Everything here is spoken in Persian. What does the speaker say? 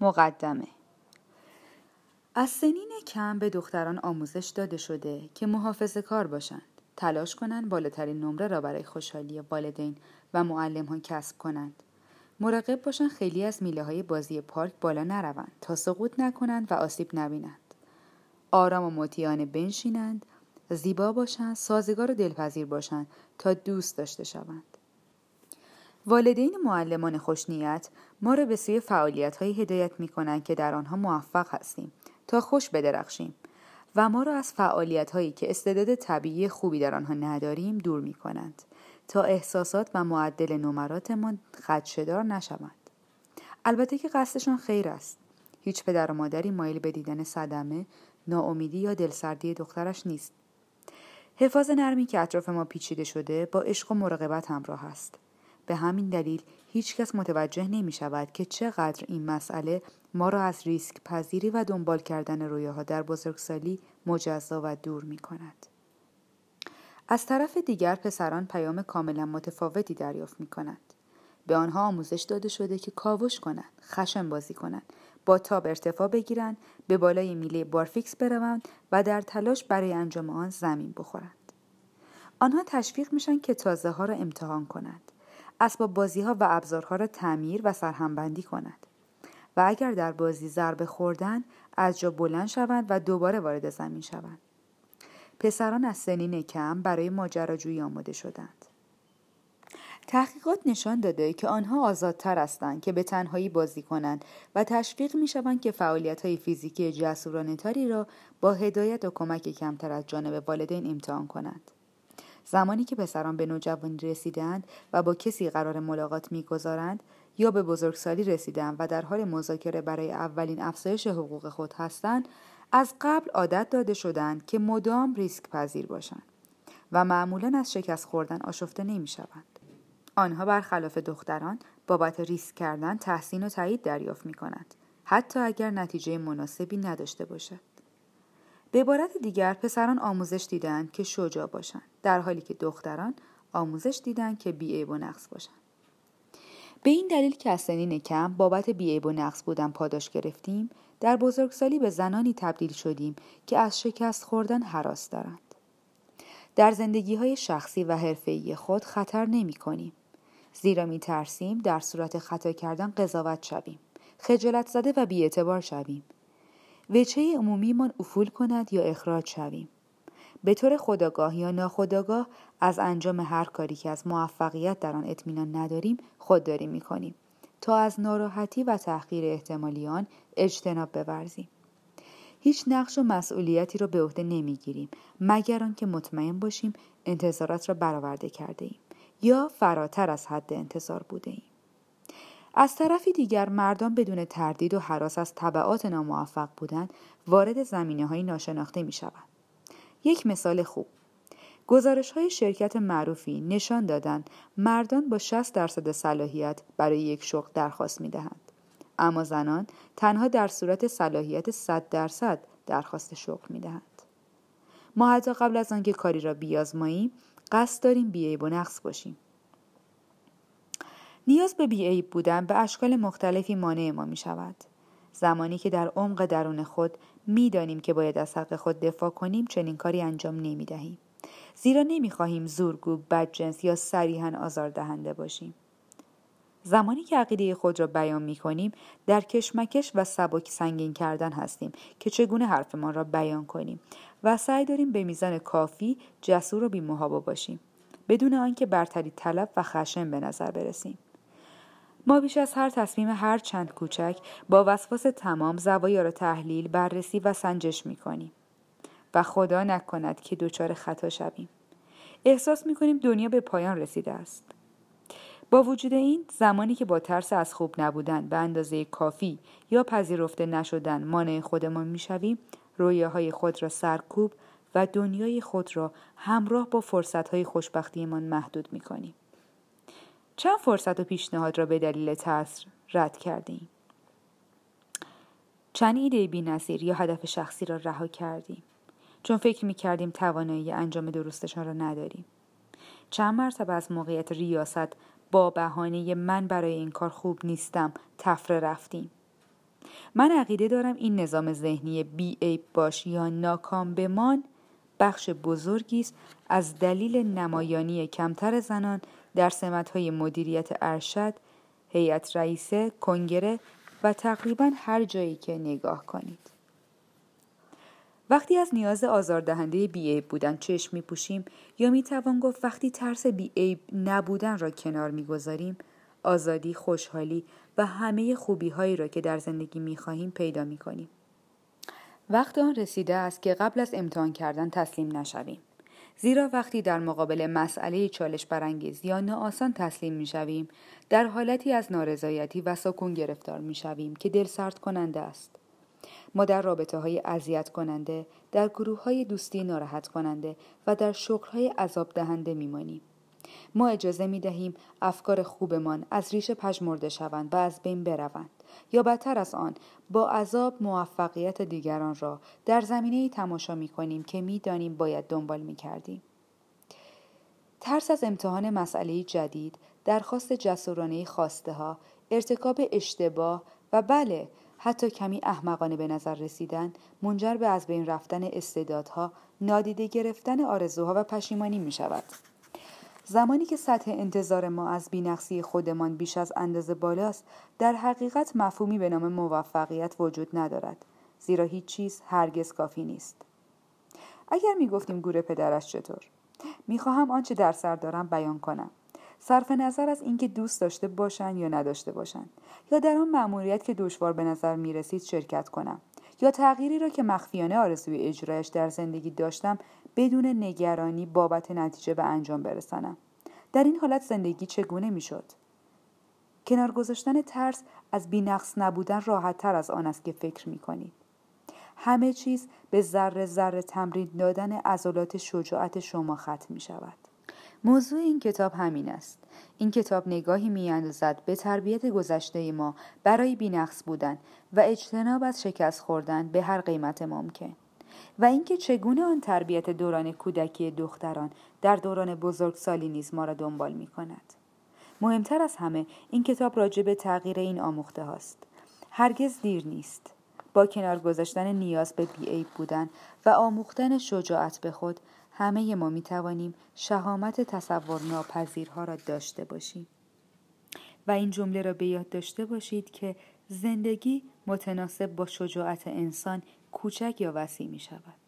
مقدمه. از سنین کم به دختران آموزش داده شده که محافظ کار باشند. تلاش کنند بالاترین نمره را برای خوشحالی والدین و معلم ها کسب کنند. مراقب باشند خیلی از میله های بازی پارک بالا نروند تا سقوط نکنند و آسیب نبینند. آرام و مطیعانه بنشینند. زیبا باشند سازگار و دلپذیر باشند تا دوست داشته شوند. والدین معلمان خوشنیت ما را به سوی فعالیت هایی هدایت می کنند که در آنها موفق هستیم تا خوش بدرخشیم و ما را از فعالیت هایی که استعداد طبیعی خوبی در آنها نداریم دور می کنند تا احساسات و معدل نمراتمان خدشدار نشوند. البته که قصدشان خیر است. هیچ پدر و مادری مایل به دیدن صدمه ناامیدی یا دلسردی دخترش نیست. حفاظ نرمی که اطراف ما پیچیده شده با عشق و مراقبت همراه است. به همین دلیل هیچکس متوجه نمی شود که چقدر این مسئله ما را از ریسک پذیری و دنبال کردن رویاها در بزرگسالی مجزا و دور می کند. از طرف دیگر پسران پیام کاملا متفاوتی دریافت می کنند. به آنها آموزش داده شده که کاوش کنند، خشم بازی کنند، با تاب ارتفاع بگیرند، به بالای میله بارفیکس بروند و در تلاش برای انجام آن زمین بخورند. آنها تشویق میشن که تازه ها را امتحان کنند. اسباب بازی ها و ابزارها را تعمیر و سرهمبندی کنند. و اگر در بازی ضربه خوردن از جا بلند شوند و دوباره وارد زمین شوند. پسران از سنین کم برای ماجراجویی آماده شدند. تحقیقات نشان داده که آنها آزادتر هستند که به تنهایی بازی کنند و تشویق می شوند که فعالیت های فیزیکی جسورانه تری را با هدایت و کمک کمتر از جانب والدین امتحان کنند. زمانی که پسران به نوجوانی رسیدند و با کسی قرار ملاقات می‌گذارند یا به بزرگسالی رسیدند و در حال مذاکره برای اولین افزایش حقوق خود هستند از قبل عادت داده شدند که مدام ریسک پذیر باشند و معمولا از شکست خوردن آشفته نمی شوند. آنها برخلاف دختران بابت ریسک کردن تحسین و تایید دریافت می کنند حتی اگر نتیجه مناسبی نداشته باشد. به عبارت دیگر پسران آموزش دیدند که شجاع باشند در حالی که دختران آموزش دیدند که بیعیب و نقص باشند. به این دلیل که از سنین کم بابت بیعیب و نقص بودن پاداش گرفتیم در بزرگسالی به زنانی تبدیل شدیم که از شکست خوردن حراس دارند. در زندگی های شخصی و حرفه‌ای خود خطر نمی کنیم. زیرا می ترسیم در صورت خطا کردن قضاوت شویم. خجالت زده و بیاعتبار شویم. وچه عمومیمان افول کند یا اخراج شویم. به طور خداگاه یا ناخداگاه از انجام هر کاری که از موفقیت در آن اطمینان نداریم خودداری می کنیم تا از ناراحتی و تحقیر احتمالی آن اجتناب بورزیم. هیچ نقش و مسئولیتی را به عهده نمی‌گیریم مگر آنکه مطمئن باشیم انتظارات را برآورده کرده ایم یا فراتر از حد انتظار بوده ایم. از طرفی دیگر مردان بدون تردید و حراس از طبعات ناموفق بودن وارد زمینه های ناشناخته می شود. یک مثال خوب گزارش های شرکت معروفی نشان دادند مردان با 60 درصد صلاحیت برای یک شغل درخواست می دهند. اما زنان تنها در صورت صلاحیت 100 درصد درخواست شغل می دهند. ما حتی قبل از آنکه کاری را بیازماییم قصد داریم بیعیب و نقص باشیم. نیاز به بیعیب بودن به اشکال مختلفی مانع ما می شود. زمانی که در عمق درون خود می‌دانیم که باید از حق خود دفاع کنیم چنین کاری انجام نمی دهیم. زیرا نمی خواهیم زورگو، بدجنس یا صریحا آزاردهنده باشیم. زمانی که عقیده خود را بیان می کنیم در کشمکش و سبک سنگین کردن هستیم که چگونه حرفمان را بیان کنیم و سعی داریم به میزان کافی جسور و بیمهابا باشیم بدون آنکه برتری طلب و خشم به نظر برسیم ما بیش از هر تصمیم هر چند کوچک با وسواس تمام زوایا را تحلیل بررسی و سنجش می کنیم و خدا نکند که دچار خطا شویم. احساس می کنیم دنیا به پایان رسیده است. با وجود این زمانی که با ترس از خوب نبودن به اندازه کافی یا پذیرفته نشدن مانع خودمان می‌شویم رویاهای خود را سرکوب و دنیای خود را همراه با فرصتهای خوشبختیمان محدود می کنیم. چند فرصت و پیشنهاد را به دلیل ترس رد کردیم؟ چند ایده بی نظیر یا هدف شخصی را رها کردیم؟ چون فکر می کردیم توانایی انجام درستشان را نداریم. چند مرتبه از موقعیت ریاست با بهانه من برای این کار خوب نیستم تفره رفتیم من عقیده دارم این نظام ذهنی بی عیب باش یا ناکام بمان بخش بزرگی است از دلیل نمایانی کمتر زنان در سمت‌های مدیریت ارشد، هیئت رئیسه، کنگره و تقریبا هر جایی که نگاه کنید. وقتی از نیاز آزاردهنده بیعیب بودن چشم می پوشیم یا می توان گفت وقتی ترس بیعیب نبودن را کنار می گذاریم آزادی، خوشحالی و همه خوبی هایی را که در زندگی می خواهیم پیدا می کنیم. وقت آن رسیده است که قبل از امتحان کردن تسلیم نشویم. زیرا وقتی در مقابل مسئله چالش برانگیز یا ناآسان تسلیم می شویم در حالتی از نارضایتی و سکون گرفتار می شویم که دل سرد کننده است. ما در رابطه های اذیت کننده، در گروه های دوستی ناراحت کننده و در شغل های عذاب دهنده میمانیم. ما اجازه می دهیم افکار خوبمان از ریشه پژمرده شوند و از بین بروند یا بدتر از آن با عذاب موفقیت دیگران را در زمینه ای تماشا می کنیم که می دانیم باید دنبال می کردیم. ترس از امتحان مسئله جدید، درخواست جسورانه خواسته ها، ارتکاب اشتباه و بله حتی کمی احمقانه به نظر رسیدن منجر به از بین رفتن استعدادها نادیده گرفتن آرزوها و پشیمانی می شود. زمانی که سطح انتظار ما از بینقصی خودمان بیش از اندازه بالاست در حقیقت مفهومی به نام موفقیت وجود ندارد زیرا هیچ چیز هرگز کافی نیست. اگر می گفتیم گور پدرش چطور می‌خواهم آنچه در سر دارم بیان کنم. صرف نظر از اینکه دوست داشته باشند یا نداشته باشند یا در آن مأموریت که دشوار به نظر می رسید شرکت کنم یا تغییری را که مخفیانه آرزوی اجرایش در زندگی داشتم بدون نگرانی بابت نتیجه به انجام برسانم در این حالت زندگی چگونه می‌شد کنار گذاشتن ترس از بینقص نبودن راحت تر از آن است که فکر می کنید. همه چیز به ذره ذره تمرین دادن عضلات شجاعت شما ختم می شود. موضوع این کتاب همین است. این کتاب نگاهی میاندازد به تربیت گذشته ما برای بینقص بودن و اجتناب از شکست خوردن به هر قیمت ممکن. و اینکه چگونه آن تربیت دوران کودکی دختران در دوران بزرگسالی نیز ما را دنبال می کند. مهمتر از همه این کتاب راجع به تغییر این آموخته هاست. هرگز دیر نیست. با کنار گذاشتن نیاز به بیعیب بودن و آموختن شجاعت به خود همه ما می توانیم شهامت تصور ناپذیرها را داشته باشیم. و این جمله را به یاد داشته باشید که زندگی متناسب با شجاعت انسان کوچک یا وسیع می شود.